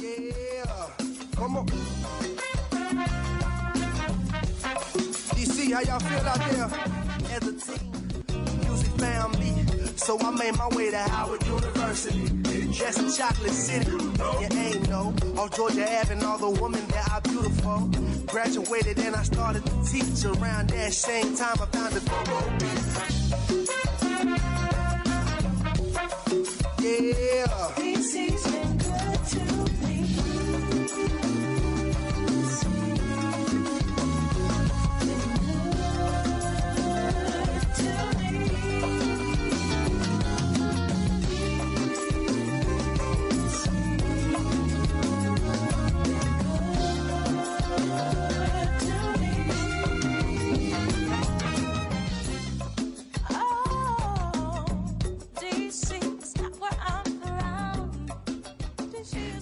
Yeah, come on. DC, how y'all feel out there? As a team, music found me, so I made my way to Howard University. That's in Chocolate City. You ain't know. Off Georgia Ave and all the women that are beautiful. Graduated and I started to teach. Around that same time, I found a go-go Yeah. To me.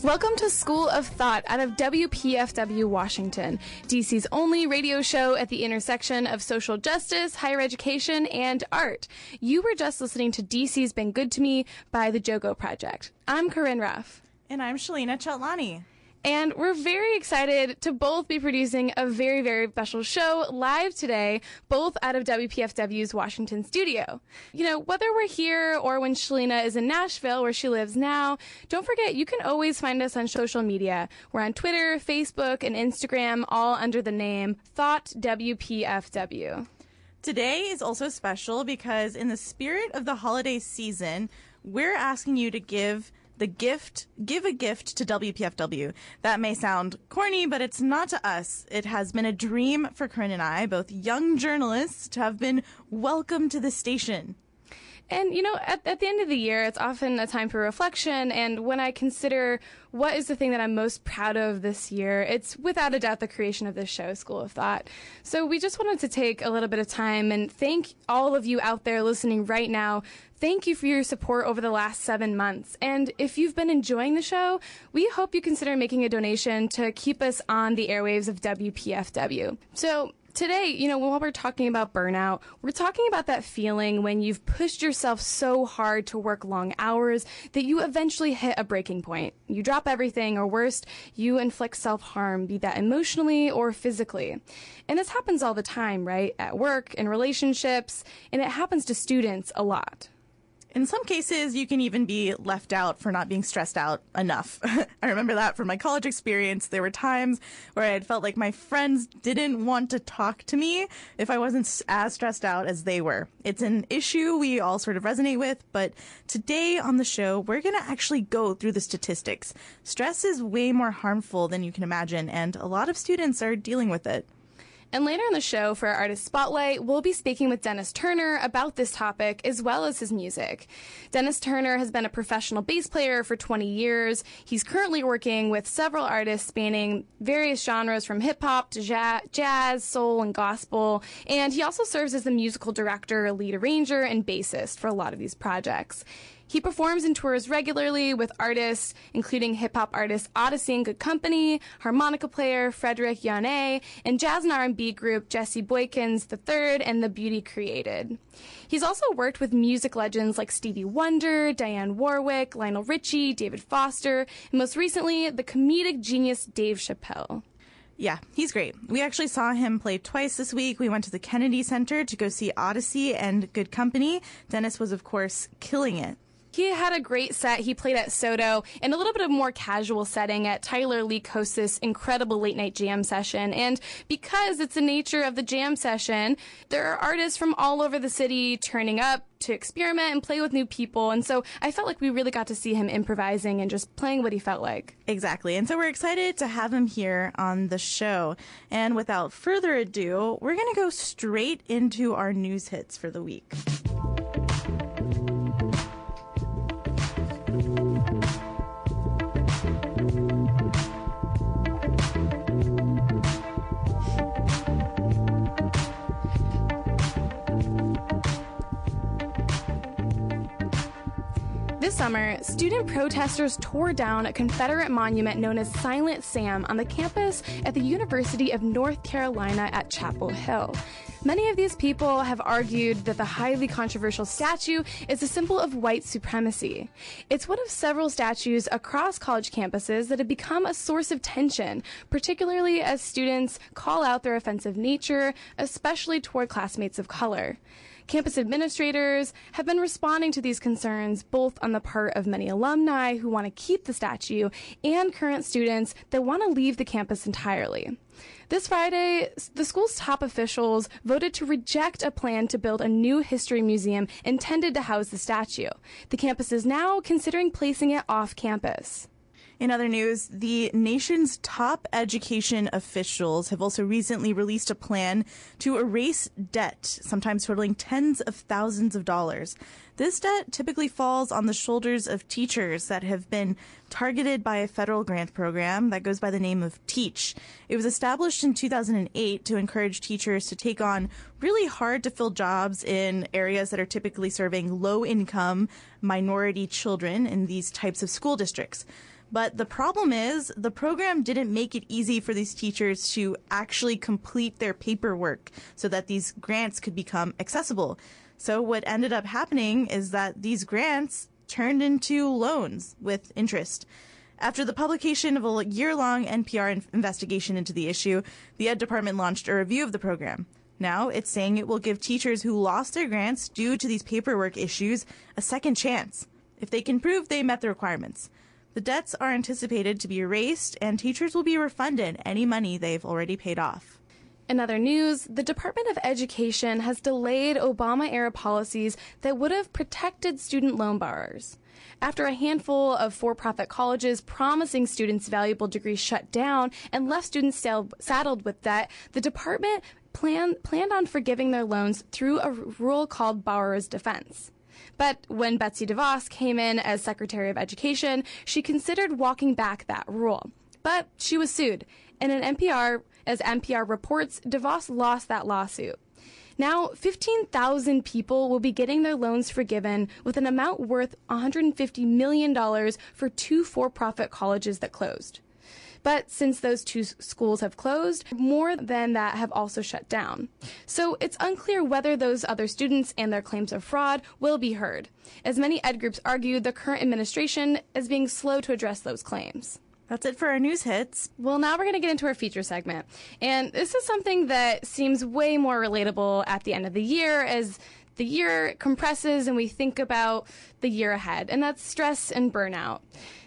Welcome to School of Thought out of WPFW Washington, DC's only radio show at the intersection of social justice, higher education, and art. You were just listening to DC's Been Good to Me by the Jogo Project. I'm Corinne Ruff. And I'm Shalina Chatlani. And we're very excited to both be producing a very, very special show live today, both out of WPFW's Washington studio. You know, whether we're here or when Shalina is in Nashville, where she lives now, don't forget you can always find us on social media. We're on Twitter, Facebook, and Instagram, all under the name Thought WPFW. Today is also special because, in the spirit of the holiday season, we're asking you to give the gift, give a gift to WPFW. That may sound corny, but it's not to us. It has been a dream for Corinne and I, both young journalists, to have been welcomed to the station. And you know, at, at the end of the year, it's often a time for reflection. And when I consider what is the thing that I'm most proud of this year, it's without a doubt the creation of this show, School of Thought. So we just wanted to take a little bit of time and thank all of you out there listening right now. Thank you for your support over the last seven months. And if you've been enjoying the show, we hope you consider making a donation to keep us on the airwaves of WPFW. So Today, you know, while we're talking about burnout, we're talking about that feeling when you've pushed yourself so hard to work long hours that you eventually hit a breaking point. You drop everything, or worst, you inflict self harm, be that emotionally or physically. And this happens all the time, right? At work, in relationships, and it happens to students a lot. In some cases, you can even be left out for not being stressed out enough. I remember that from my college experience. There were times where I had felt like my friends didn't want to talk to me if I wasn't as stressed out as they were. It's an issue we all sort of resonate with, but today on the show, we're going to actually go through the statistics. Stress is way more harmful than you can imagine, and a lot of students are dealing with it. And later in the show, for our artist spotlight, we'll be speaking with Dennis Turner about this topic as well as his music. Dennis Turner has been a professional bass player for 20 years. He's currently working with several artists spanning various genres from hip hop to jazz, soul, and gospel. And he also serves as the musical director, lead arranger, and bassist for a lot of these projects. He performs and tours regularly with artists, including hip hop artist Oddisee and Good Company, harmonica player Frederick Yonnet, and jazz and R&B group Jesse Boykins III and The Beauty Created. He's also worked with music legends like Stevie Wonder, Dionne Warwick, Lionel Richie, David Foster, and most recently, the comedic genius Dave Chappelle. Yeah, he's great. We actually saw him play twice this week. We went to the Kennedy Center to go see Oddisee and Good Company. Dennis was, of course, killing it. He had a great set. He played at Soto in a little bit of more casual setting at Tyler Lee this incredible late night jam session. And because it's the nature of the jam session, there are artists from all over the city turning up to experiment and play with new people. And so I felt like we really got to see him improvising and just playing what he felt like. Exactly. And so we're excited to have him here on the show. And without further ado, we're going to go straight into our news hits for the week. Summer, student protesters tore down a Confederate monument known as Silent Sam on the campus at the University of North Carolina at Chapel Hill. Many of these people have argued that the highly controversial statue is a symbol of white supremacy. It's one of several statues across college campuses that have become a source of tension, particularly as students call out their offensive nature, especially toward classmates of color. Campus administrators have been responding to these concerns both on the part of many alumni who want to keep the statue and current students that want to leave the campus entirely. This Friday, the school's top officials voted to reject a plan to build a new history museum intended to house the statue. The campus is now considering placing it off campus. In other news, the nation's top education officials have also recently released a plan to erase debt, sometimes totaling tens of thousands of dollars. This debt typically falls on the shoulders of teachers that have been targeted by a federal grant program that goes by the name of TEACH. It was established in 2008 to encourage teachers to take on really hard to fill jobs in areas that are typically serving low income minority children in these types of school districts. But the problem is the program didn't make it easy for these teachers to actually complete their paperwork so that these grants could become accessible. So what ended up happening is that these grants turned into loans with interest. After the publication of a year long NPR in- investigation into the issue, the Ed Department launched a review of the program. Now it's saying it will give teachers who lost their grants due to these paperwork issues a second chance if they can prove they met the requirements. The debts are anticipated to be erased, and teachers will be refunded any money they've already paid off. In other news, the Department of Education has delayed Obama era policies that would have protected student loan borrowers. After a handful of for profit colleges promising students valuable degrees shut down and left students saddled with debt, the department plan- planned on forgiving their loans through a rule called Borrower's Defense. But when Betsy DeVos came in as Secretary of Education, she considered walking back that rule. But she was sued. And in NPR, as NPR reports, DeVos lost that lawsuit. Now, 15,000 people will be getting their loans forgiven with an amount worth $150 million for two for profit colleges that closed. But since those two schools have closed, more than that have also shut down. So it's unclear whether those other students and their claims of fraud will be heard. As many ed groups argue, the current administration is being slow to address those claims. That's it for our news hits. Well, now we're going to get into our feature segment. And this is something that seems way more relatable at the end of the year as the year compresses and we think about the year ahead, and that's stress and burnout.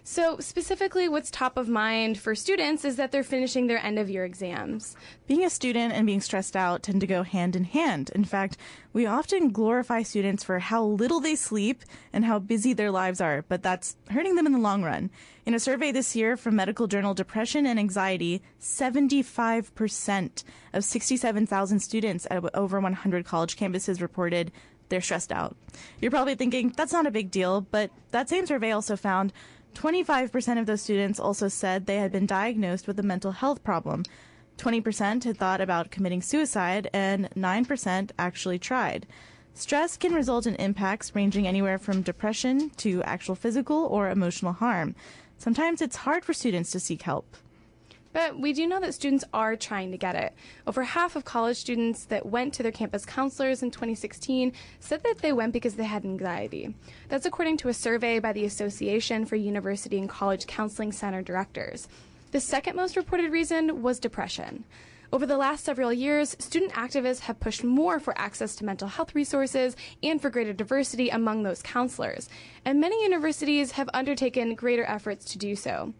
So, specifically, what's top of mind for students is that they're finishing their end of year exams. Being a student and being stressed out tend to go hand in hand. In fact, we often glorify students for how little they sleep and how busy their lives are, but that's hurting them in the long run. In a survey this year from medical journal Depression and Anxiety, 75% of 67,000 students at over 100 college campuses reported they're stressed out. You're probably thinking that's not a big deal, but that same survey also found 25% of those students also said they had been diagnosed with a mental health problem. 20% had thought about committing suicide, and 9% actually tried. Stress can result in impacts ranging anywhere from depression to actual physical or emotional harm. Sometimes it's hard for students to seek help. But we do know that students are trying to get it. Over half of college students that went to their campus counselors in 2016 said that they went because they had anxiety. That's according to a survey by the Association for University and College Counseling Center Directors. The second most reported reason was depression. Over the last several years, student activists have pushed more for access to mental health resources and for greater diversity among those counselors. And many universities have undertaken greater efforts to do so.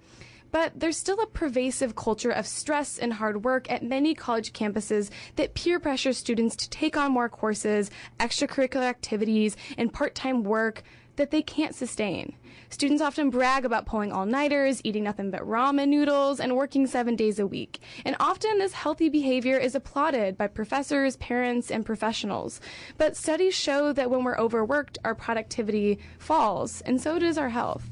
But there's still a pervasive culture of stress and hard work at many college campuses that peer pressure students to take on more courses, extracurricular activities, and part time work that they can't sustain. Students often brag about pulling all nighters, eating nothing but ramen noodles, and working seven days a week. And often this healthy behavior is applauded by professors, parents, and professionals. But studies show that when we're overworked, our productivity falls, and so does our health.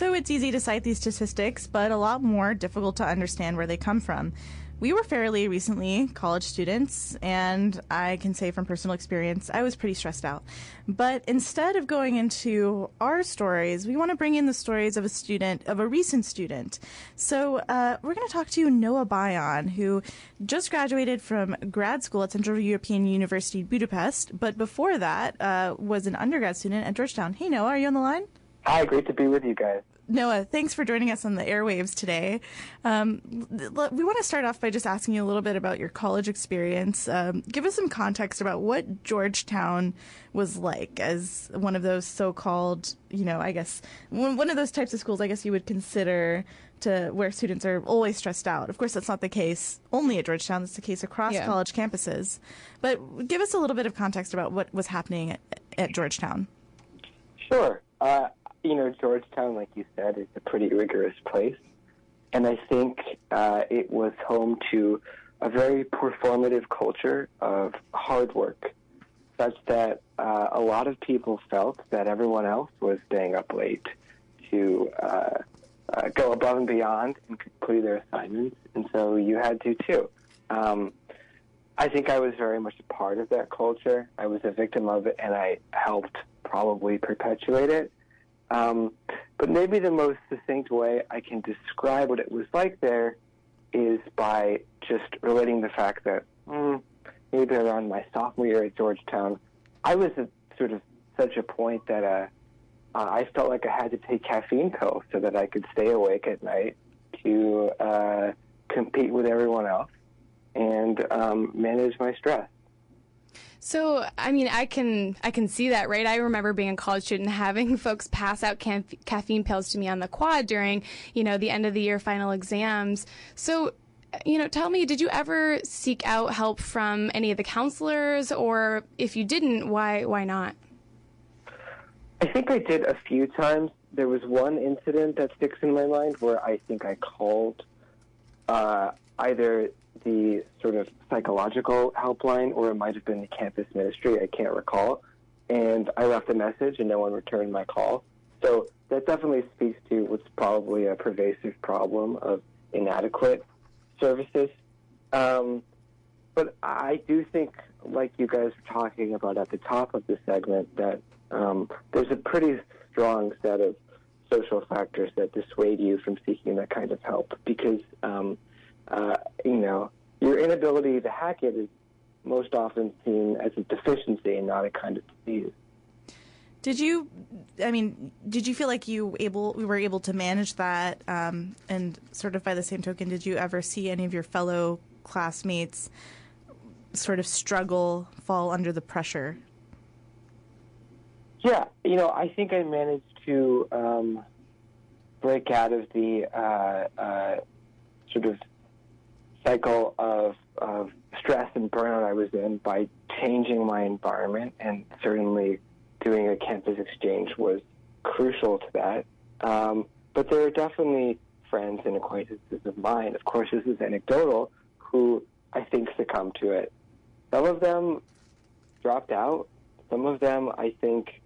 So it's easy to cite these statistics, but a lot more difficult to understand where they come from. we were fairly recently college students, and I can say from personal experience, I was pretty stressed out. But instead of going into our stories, we want to bring in the stories of a student, of a recent student. So uh, we're going to talk to Noah Bayan, who just graduated from grad school at Central European University Budapest, but before that uh, was an undergrad student at Georgetown. Hey, Noah, are you on the line? Hi, great to be with you guys. Noah, thanks for joining us on the airwaves today. Um, l- we want to start off by just asking you a little bit about your college experience. Um, give us some context about what Georgetown was like as one of those so-called, you know, I guess one one of those types of schools. I guess you would consider to where students are always stressed out. Of course, that's not the case only at Georgetown. That's the case across Yeah. college campuses. But give us a little bit of context about what was happening at, at Georgetown. Sure. Uh, you know, Georgetown, like you said, is a pretty rigorous place. And I think uh, it was home to a very performative culture of hard work, such that uh, a lot of people felt that everyone else was staying up late to uh, uh, go above and beyond and complete their assignments. And so you had to too. Um, I think I was very much a part of that culture. I was a victim of it, and I helped probably perpetuate it. Um, but maybe the most succinct way I can describe what it was like there is by just relating the fact that mm, maybe around my sophomore year at Georgetown, I was at sort of such a point that uh, uh, I felt like I had to take caffeine pills so that I could stay awake at night to uh, compete with everyone else and um, manage my stress. So, I mean, I can I can see that, right? I remember being a college student having folks pass out ca- caffeine pills to me on the quad during, you know, the end of the year final exams. So, you know, tell me, did you ever seek out help from any of the counselors, or if you didn't, why why not? I think I did a few times. There was one incident that sticks in my mind where I think I called uh, either the sort of psychological helpline or it might have been the campus ministry. I can't recall. And I left a message and no one returned my call. So that definitely speaks to what's probably a pervasive problem of inadequate services. Um, but I do think, like you guys were talking about at the top of the segment, that um, there's a pretty strong set of social factors that dissuade you from seeking that kind of help because, um, uh, you know, your inability to hack it is most often seen as a deficiency and not a kind of disease. Did you? I mean, did you feel like you able we were able to manage that? Um, and sort of by the same token, did you ever see any of your fellow classmates sort of struggle, fall under the pressure? Yeah, you know, I think I managed to um, break out of the uh, uh, sort of cycle of, of stress and burnout I was in by changing my environment, and certainly doing a campus exchange was crucial to that. Um, but there are definitely friends and acquaintances of mine, of course, this is anecdotal, who I think succumbed to it. Some of them dropped out. Some of them, I think,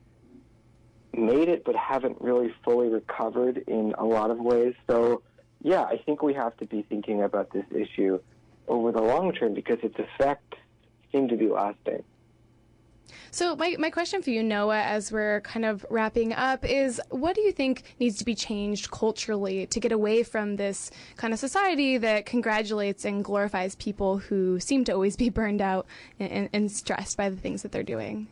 made it but haven't really fully recovered in a lot of ways. So, yeah, I think we have to be thinking about this issue over the long term because its effects seem to be lasting. So, my, my question for you, Noah, as we're kind of wrapping up, is what do you think needs to be changed culturally to get away from this kind of society that congratulates and glorifies people who seem to always be burned out and, and, and stressed by the things that they're doing?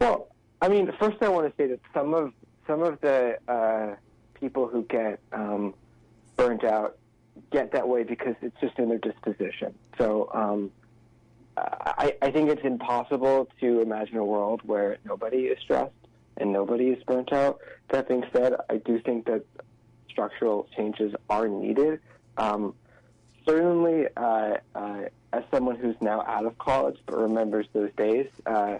Well, I mean, first I want to say that some of some of the uh, people who get um, burnt out get that way because it's just in their disposition. So um, I, I think it's impossible to imagine a world where nobody is stressed and nobody is burnt out. That being said, I do think that structural changes are needed. Um, certainly, uh, uh, as someone who's now out of college but remembers those days, uh,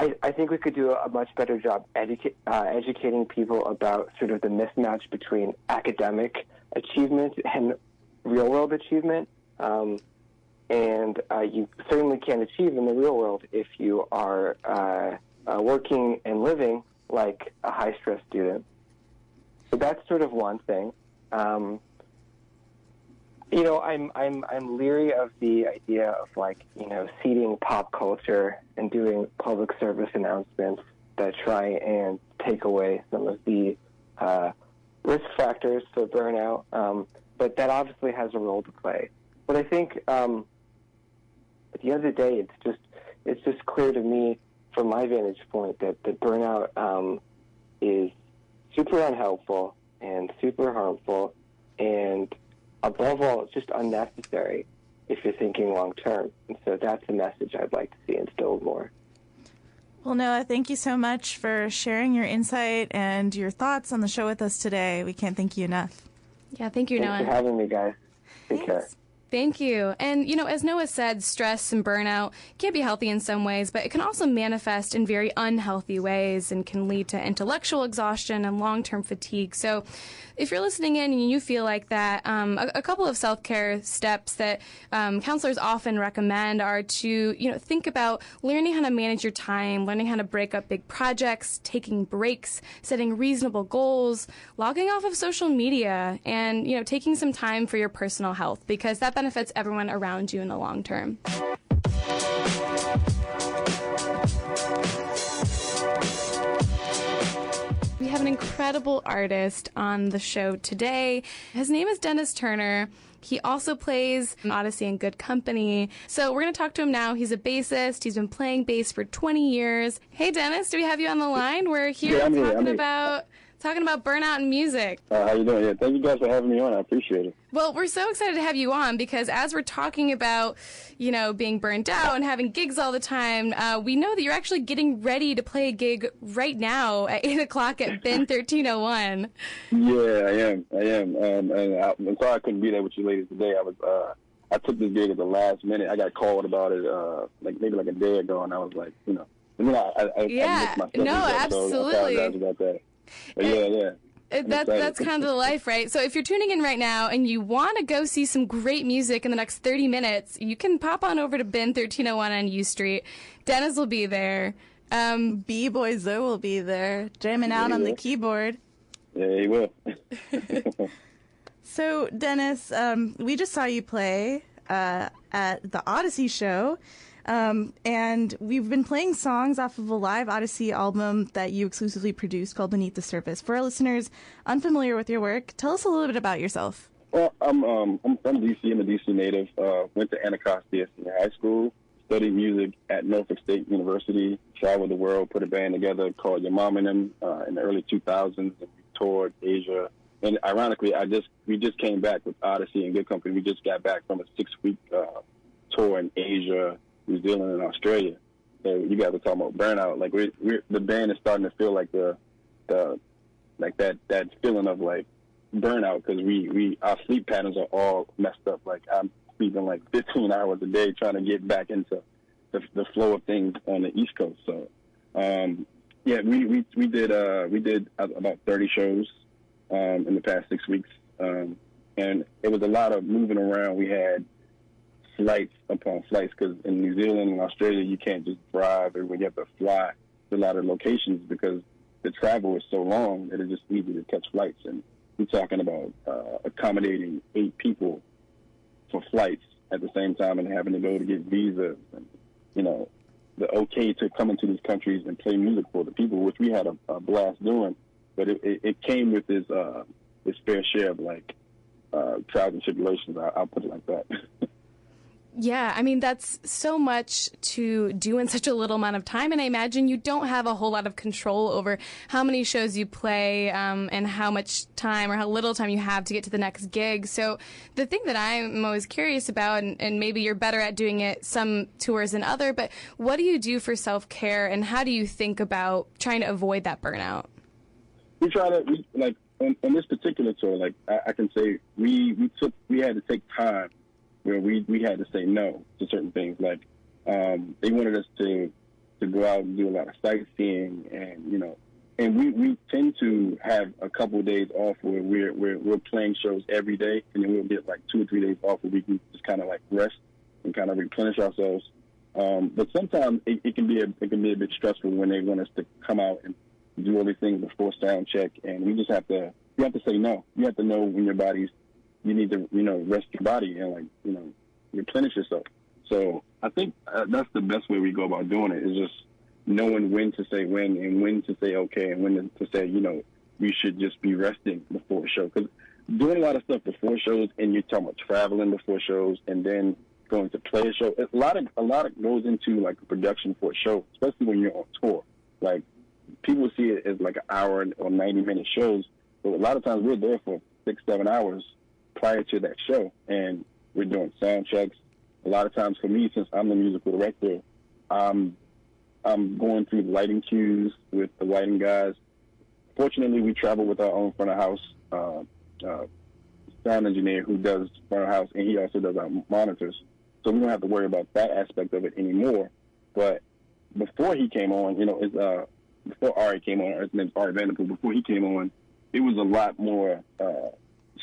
I, I think we could do a much better job educa- uh, educating people about sort of the mismatch between academic achievement and real world achievement. Um, and uh, you certainly can't achieve in the real world if you are uh, uh, working and living like a high stress student. So that's sort of one thing. Um, You know, I'm I'm I'm leery of the idea of like you know seeding pop culture and doing public service announcements that try and take away some of the uh, risk factors for burnout. Um, but that obviously has a role to play. But I think um, at the end of the day, it's just it's just clear to me from my vantage point that that burnout um, is super unhelpful and super harmful, and above all, it's just unnecessary if you're thinking long term. And so that's a message I'd like to see instilled more. Well, Noah, thank you so much for sharing your insight and your thoughts on the show with us today. We can't thank you enough. Yeah, thank you, Thanks Noah. for having me, guys. Take care. Thank you. And, you know, as Noah said, stress and burnout can be healthy in some ways, but it can also manifest in very unhealthy ways and can lead to intellectual exhaustion and long term fatigue. So, if you're listening in and you feel like that, um, a, a couple of self care steps that um, counselors often recommend are to, you know, think about learning how to manage your time, learning how to break up big projects, taking breaks, setting reasonable goals, logging off of social media, and, you know, taking some time for your personal health because that benefits everyone around you in the long term. We have an incredible artist on the show today. His name is Dennis Turner. He also plays Oddisee and Good Company. So we're going to talk to him now. He's a bassist. He's been playing bass for 20 years. Hey, Dennis, do we have you on the line? We're here Yeah, I'm here, I'm talking here. about talking about burnout and music. Uh, how you doing? Yeah, thank you guys for having me on. I appreciate it. Well, we're so excited to have you on because as we're talking about, you know, being burned out and having gigs all the time, uh, we know that you're actually getting ready to play a gig right now at 8 o'clock at Bin 1301. Yeah, I am. I am. Um, and I, I'm sorry I couldn't be there with you ladies today. I was. Uh, I took this gig at the last minute. I got called about it, uh, like maybe like a day ago, and I was like, you know, I, I, I, Yeah, I my no, So I absolutely. Apologize about that. But yeah, yeah. It- That, that's kind of the life, right? So if you're tuning in right now and you want to go see some great music in the next 30 minutes, you can pop on over to Bin 1301 on U Street. Dennis will be there. Um, B Boy Zoe will be there, jamming out on the keyboard. Yeah, he will. So, Dennis, um, we just saw you play uh, at the Oddisee show. Um, and we've been playing songs off of a live Oddisee album that you exclusively produced called Beneath the Surface. For our listeners unfamiliar with your work, tell us a little bit about yourself. Well, I'm um I'm from DC. I'm a DC native. Uh, went to Anacostia Senior High School. Studied music at Norfolk State University. Traveled the world. Put a band together called Your Mom and Them uh, in the early 2000s. And we toured Asia. And ironically, I just we just came back with Oddisee and Good Company. We just got back from a six week uh, tour in Asia, New Zealand, and Australia. So you guys are talking about burnout. Like we we're the band is starting to feel like the the like that that feeling of like burnout because we we our sleep patterns are all messed up. Like I'm sleeping like 15 hours a day trying to get back into the, the flow of things on the East Coast. So um, yeah, we we we did uh, we did about 30 shows um, in the past six weeks, um, and it was a lot of moving around. We had flights upon flights because in New Zealand and Australia you can't just drive everywhere. You have to fly to a lot of locations because the travel is so long that it's just easy to catch flights. And we're talking about uh, accommodating eight people for flights at the same time and having to go to get visas and you know the okay to come into these countries and play music for the people, which we had a, a blast doing. But it, it, it came with this uh, fair share of like uh, trials and tribulations. I, I'll put it like that. Yeah, I mean, that's so much to do in such a little amount of time. And I imagine you don't have a whole lot of control over how many shows you play um, and how much time or how little time you have to get to the next gig. So the thing that I'm always curious about, and, and maybe you're better at doing it some tours than other, but what do you do for self care and how do you think about trying to avoid that burnout? we try to we, like on, on this particular tour. Like I, I can say, we we took we had to take time where we we had to say no to certain things. Like um, they wanted us to to go out and do a lot of sightseeing, and you know, and we we tend to have a couple of days off where we're we're we're playing shows every day, and then we'll get like two or three days off where we can just kind of like rest and kind of replenish ourselves. Um, but sometimes it, it can be a it can be a bit stressful when they want us to come out and do all these things before sound check, and we just have to you have to say no. You have to know when your body's you need to you know rest your body and like you know replenish yourself. So I think uh, that's the best way we go about doing it is just knowing when to say when and when to say okay and when to say you know you should just be resting before a show because doing a lot of stuff before shows and you're talking about traveling before shows and then going to play a show. A lot of a lot of goes into like a production for a show, especially when you're on tour. Like people see it as like an hour or 90 minute shows, but a lot of times we're there for six, seven hours prior to that show, and we're doing sound checks. A lot of times for me, since I'm the musical director, I'm I'm going through the lighting cues with the lighting guys. Fortunately, we travel with our own front of house uh, uh, sound engineer who does front of house, and he also does our monitors. So we don't have to worry about that aspect of it anymore. But before he came on, you know, it's, uh, before Ari came on, his name's Ari Vanderpool, before he came on, it was a lot more uh,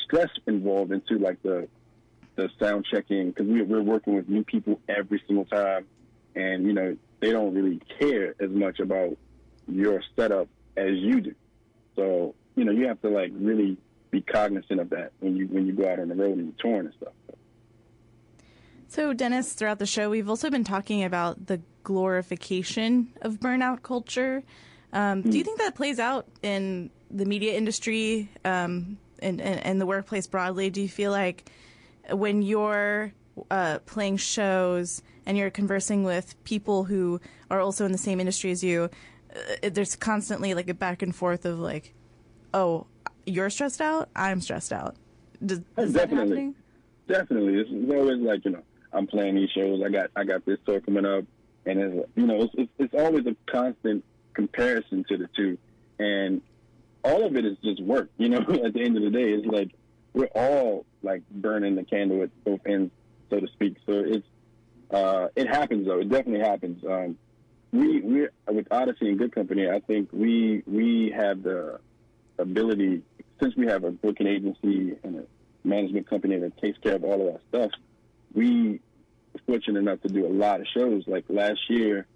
stress involved into like the the sound checking because we, we're working with new people every single time, and you know they don't really care as much about your setup as you do. So you know you have to like really be cognizant of that when you when you go out on the road and you're touring and stuff. So, Dennis, throughout the show, we've also been talking about the glorification of burnout culture. Um, Do you think that plays out in the media industry um, and, and, and the workplace broadly? Do you feel like when you're uh, playing shows and you're conversing with people who are also in the same industry as you, uh, there's constantly like a back and forth of like, oh, you're stressed out, I'm stressed out. Does, is Definitely. Definitely, it's, it's always like you know I'm playing these shows. I got I got this tour coming up, and it's you know it's it's, it's always a constant comparison to the two, and all of it is just work. You know, at the end of the day, it's like we're all like burning the candle at both ends, so to speak. So it's uh, it happens though. It definitely happens. Um, we we with Oddisee and Good Company, I think we we have the ability since we have a booking agency and a management company that takes care of all of our stuff. We were fortunate enough to do a lot of shows. Like last year,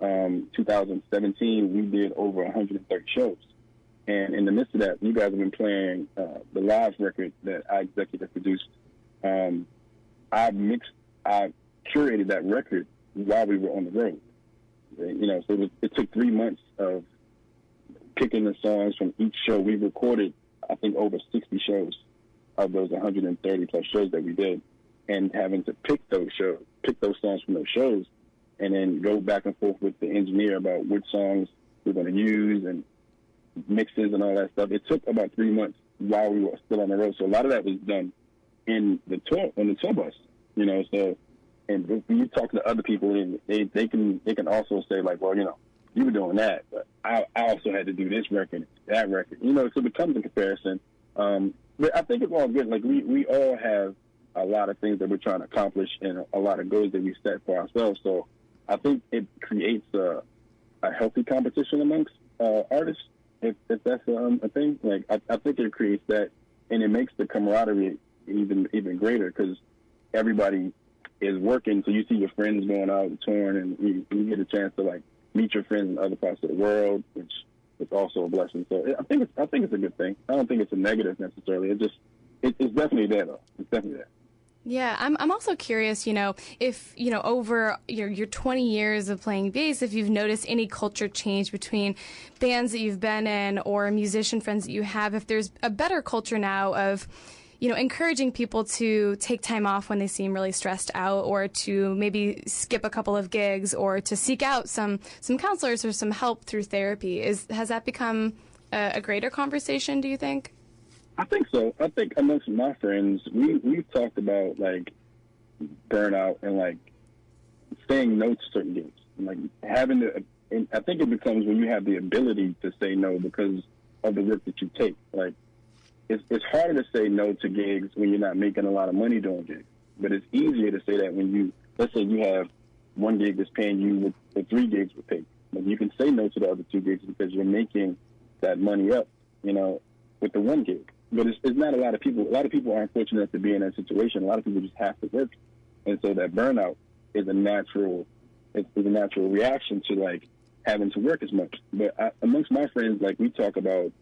um, 2017, we did over 130 shows. And in the midst of that, you guys have been playing uh, the live record that I executive produced. Um, I mixed, I curated that record while we were on the road. You know, so it, was, it took three months of picking the songs from each show. We recorded, I think, over 60 shows of those 130 plus shows that we did, and having to pick those shows, pick those songs from those shows, and then go back and forth with the engineer about which songs we're going to use and mixes and all that stuff. It took about three months while we were still on the road. So a lot of that was done in the tour on the tour bus, you know. So and when you talk to other people, and they they can they can also say like, well, you know, you were doing that, but I, I also had to do this record, that record, you know. So it becomes a comparison. Um, but I think it's all good. Like we we all have a lot of things that we're trying to accomplish and a lot of goals that we set for ourselves. So I think it creates a, a healthy competition amongst uh, artists, if, if that's um, a thing. Like I, I think it creates that, and it makes the camaraderie even even greater because everybody is working. So you see your friends going out and touring, and you, you get a chance to like meet your friends in other parts of the world, which is also a blessing. So I think it's I think it's a good thing. I don't think it's a negative necessarily. It just it, it's definitely there though. It's definitely there. Yeah, I'm I'm also curious, you know, if, you know, over your your 20 years of playing bass, if you've noticed any culture change between bands that you've been in or musician friends that you have, if there's a better culture now of you know, encouraging people to take time off when they seem really stressed out or to maybe skip a couple of gigs or to seek out some some counselors or some help through therapy. Is has that become a, a greater conversation, do you think? I think so. I think amongst my friends, we we've talked about like burnout and like saying no to certain gigs, like having the. And I think it becomes when you have the ability to say no because of the work that you take. Like it's it's harder to say no to gigs when you're not making a lot of money doing gigs, but it's easier to say that when you let's say you have one gig that's paying you with the three gigs would pay. You can say no to the other two gigs because you're making that money up, you know, with the one gig. But it's, it's not a lot of people. A lot of people aren't fortunate enough to be in that situation. A lot of people just have to work, and so that burnout is a natural, is, is a natural reaction to like having to work as much. But I, amongst my friends, like we talk about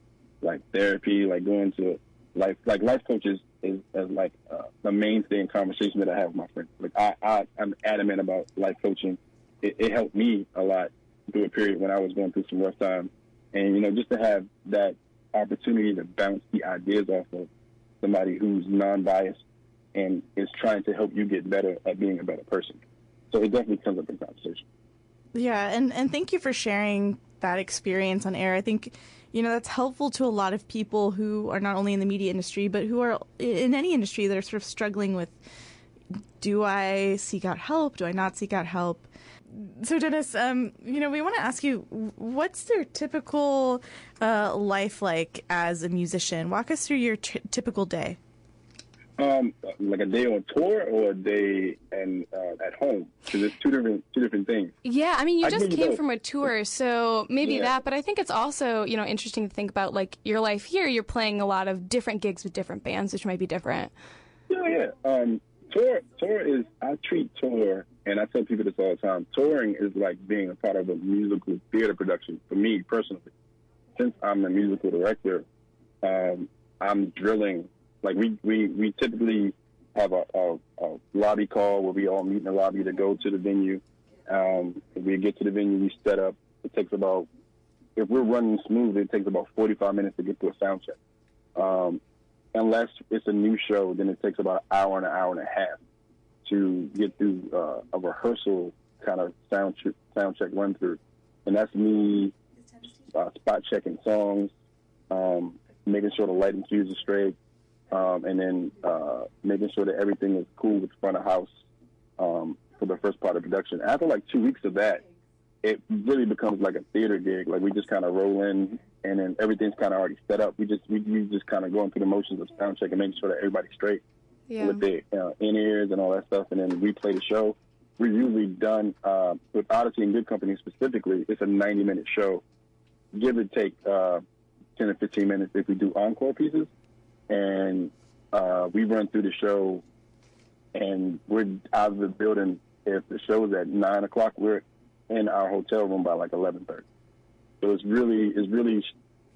like therapy, like going to life, like life coaches is as like uh, the mainstay in conversation that I have with my friends. Like I, I I'm adamant about life coaching. It, it helped me a lot through a period when I was going through some rough times, and you know just to have that opportunity to bounce the ideas off of somebody who's non-biased and is trying to help you get better at being a better person. So it definitely comes up in conversation. Yeah, and and thank you for sharing that experience on air. I think you know that's helpful to a lot of people who are not only in the media industry but who are in any industry that are sort of struggling with do I seek out help? Do I not seek out help? So Dennis, um, you know, we want to ask you, what's their typical uh, life like as a musician? Walk us through your t- typical day. Um, like a day on tour or a day and uh, at home because it's two different two different things. Yeah, I mean, you I just came both. from a tour, so maybe Yeah. that. But I think it's also, you know, interesting to think about like your life here. You're playing a lot of different gigs with different bands, which might be different. Yeah, yeah. Um, tour, tour is. I treat tour, and I tell people this all the time. Touring is like being a part of a musical theater production for me personally. Since I'm a musical director, um, I'm drilling. Like we we we typically have a, a, a lobby call where we all meet in the lobby to go to the venue. Um, we get to the venue, we set up. It takes about if we're running smooth, it takes about 45 minutes to get to a sound check. Um, unless it's a new show, then it takes about an hour and an hour and a half to get through uh, a rehearsal kind of sound ch- sound check run through, and that's me uh, spot checking songs, um, making sure the lighting cues are straight, um, and then uh, making sure that everything is cool with front of house um, for the first part of production. After like two weeks of that, it really becomes like a theater gig. Like we just kind of roll in, and then everything's kind of already set up. We just we, we just kind of going through the motions of sound check and making sure that everybody's straight Yeah. with their uh, in ears and all that stuff, and then we play the show. We're usually done uh, with Oddisee and Good Company specifically. It's a 90 minute show, give or take uh, 10 or 15 minutes if we do encore pieces, and uh, we run through the show, and we're out of the building. If the show's at nine o'clock, we're in our hotel room by like 11:30. So it's really it's really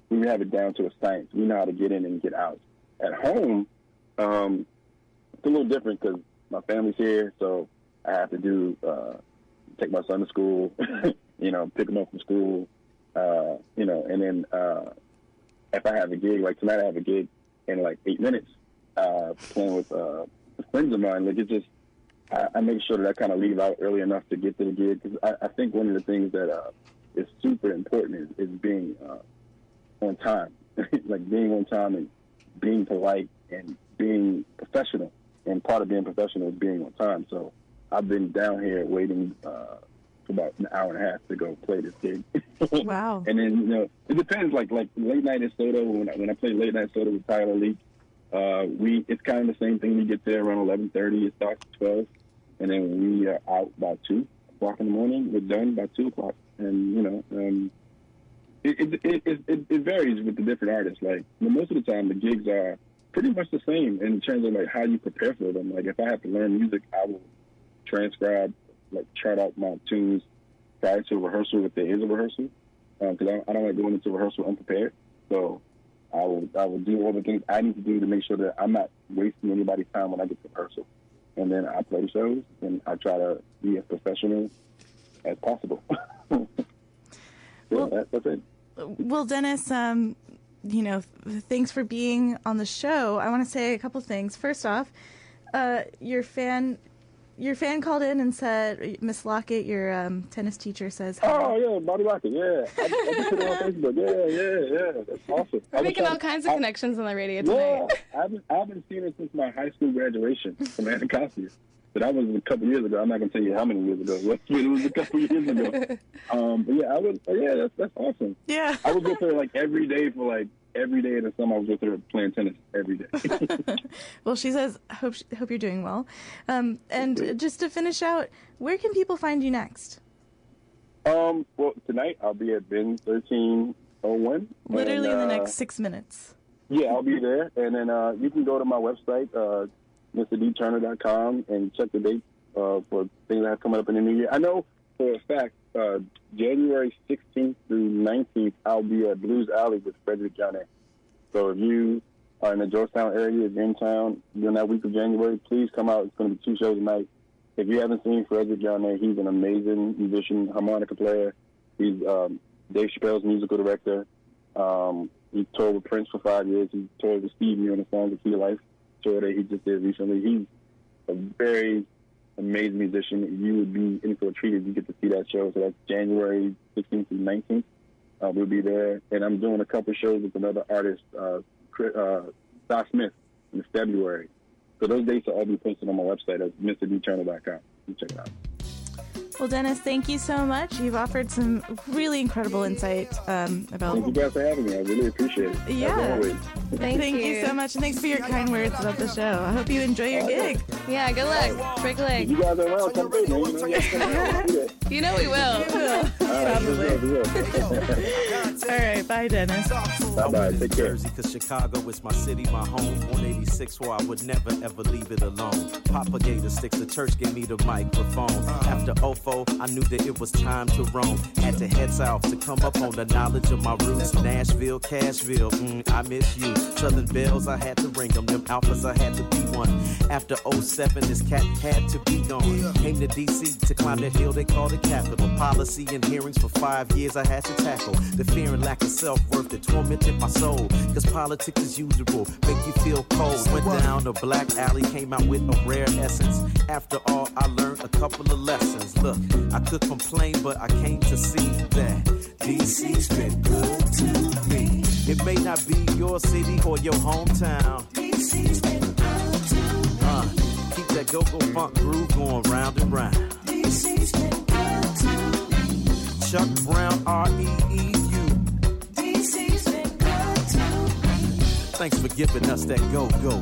we have it down to a science. We know how to get in and get out. At home, um, it's a little different because my family's here, so I have to do uh, take my son to school, you know, pick him up from school, uh, you know, and then uh, if I have a gig like tonight, I have a gig in like eight minutes uh, playing with uh, friends of mine. Like it's just I, I make sure that I kind of leave out early enough to get to the gig because I, I think one of the things that uh, is super important is, is being uh, on time, like being on time and being polite and being professional. And part of being professional is being on time. So I've been down here waiting uh, for about an hour and a half to go play this gig. Wow. And then you know it depends. Like like late night in Soto when I, when I play late night Soto with Tyler Leak, uh, we it's kind of the same thing. We get there around eleven thirty. It starts at twelve, and then we are out by two o'clock in the morning. We're done by two o'clock, and you know um, it, it, it, it, it, it varies with the different artists. Like most of the time, the gigs are pretty much the same in terms of like how you prepare for them. Like if I have to learn music, I will transcribe, like chart out my tunes prior to rehearsal if there is a rehearsal, because I, I don't like going into rehearsal unprepared. So I will I will do all the things I need to do to make sure that I'm not wasting anybody's time when I get to rehearsal. And then I play shows and I try to be as professional as possible. yeah, Well- that, that's it. Well, Dennis, um, you know, thanks for being on the show. I want to say a couple things. First off, uh, your fan, your fan called in and said, Miss Lockett, your um, tennis teacher says, hi. Oh yeah, Bobby Lockett. Yeah, I, I just put it on Facebook. Yeah, yeah, yeah. That's awesome. We're was making all kinds of I- connections on the radio Yeah, tonight. I haven't, I haven't seen her since my high school graduation from Anacostia. But that was a couple years ago. I'm not gonna tell you how many years ago. But it was a couple years ago. Um, but yeah, I was. Yeah, that's that's awesome. yeah. I was with her like every day for like every day in the summer. I was with her playing tennis every day. Well, she says, hope hope you're doing well. Um, and just to finish out, where can people find you next? um, well, tonight I'll be at Bin thirteen oh one. Literally in the next six minutes. Yeah, I'll be there. And then uh, you can go to my website, uh, MrDTurner.com, and check the dates uh, for things that have coming up in the new year. I know for a fact, uh, January 16th through 19th, I'll be at Blues Alley with Frederick Yonnet. So if you are in the Georgetown area, if in town during that week of January, please come out. It's going to be two shows a night. If you haven't seen Frederick there, he's an amazing musician, harmonica player. He's um, Dave Chappelle's musical director. Um, he toured with Prince for five years. He toured with Stevie on the song "The Key Life" tour that he just did recently. He's a very amazing musician. You would be in for a treat if you get to see that show. So that's January 16th through 19th. Uh, we'll be there, and I'm doing a couple shows with another artist, uh, uh, Doc Smith, in February. So those dates will all be posted on my website at MrDTurner.com. You check it out. Well, Dennis, thank you so much. You've offered some really incredible insight um, about. Thank you guys for having me. I really appreciate it. Yeah. always. Thank, you. so much, and thanks for your kind words about the show. I hope you enjoy your gig. Yeah, good luck. Break a leg. you guys are around, come through, man. You know, you guys come around. Do that. You know we will. Probably. we will, we. All right, bye, Dennis. Bye-bye. Take care. Jersey, cause Chicago is my city, my home. 186, where I would never ever leave it alone. Propagator sticks, the church gave me the microphone. After OFO, I knew that it was time to roam. Had to head south to come up on the knowledge of my roots. Nashville, Cashville, mm, I miss you. Southern bells, I had to ring them. Them alphas, I had to be one. After 07, this cat had to be gone. Came to DC to climb that hill they call the Capitol. Policy and hearings for five years I had to tackle. The fear and lack of self worth that tormented my soul. Cause politics as usual make you feel cold. Went down a black alley, came out with a rare essence. After all, I learned a couple of lessons. Look, I could complain, but I came to see that DC's been good to me. It may not be your city or your hometown. DC's been good to me. Uh, keep that go-go funk groove going round and round. DC's been good to me. Chuck Brown, E R-E-E-U. DC's been good to me. Thanks for giving us that go-go